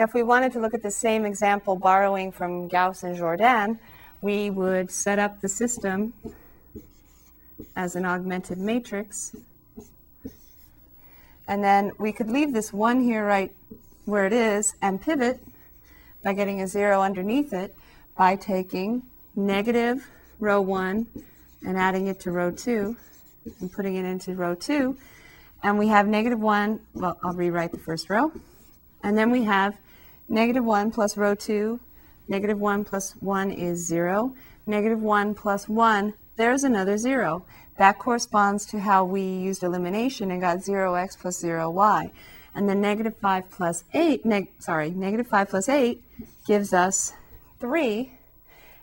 Now, if we wanted to look at the same example borrowing from Gauss and Jordan, we would set up the system as an augmented matrix. And then we could leave this 1 here right where it is and pivot by getting a 0 underneath it by taking negative row 1 and adding it to row 2 and putting it into row 2. And we have negative 1, well, I'll rewrite the first row. And then we have negative 1 plus row 2. Negative 1 plus 1 is 0. Negative 1 plus 1, there's another 0. That corresponds to how we used elimination and got 0x plus 0y. And then negative 5 plus 8, neg- sorry, negative 5 plus 8 gives us 3.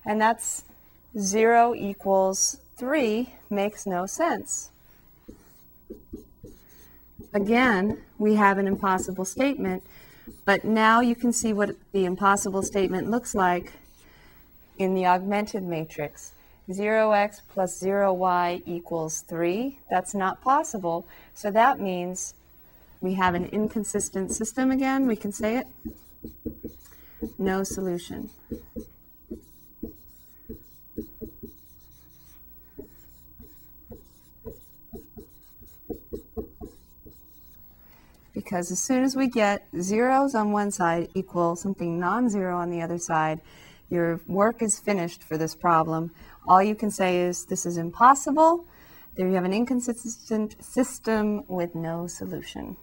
And that's 0 equals 3 makes no sense. Again, we have an impossible statement, but now you can see what the impossible statement looks like in the augmented matrix. 0x plus 0y equals 3. That's not possible. So that means we have an inconsistent system again. We can say it. No solution. Because as soon as we get zeros on one side equal something non-zero on the other side, your work is finished for this problem. All you can say is this is impossible. There you have an inconsistent system with no solution.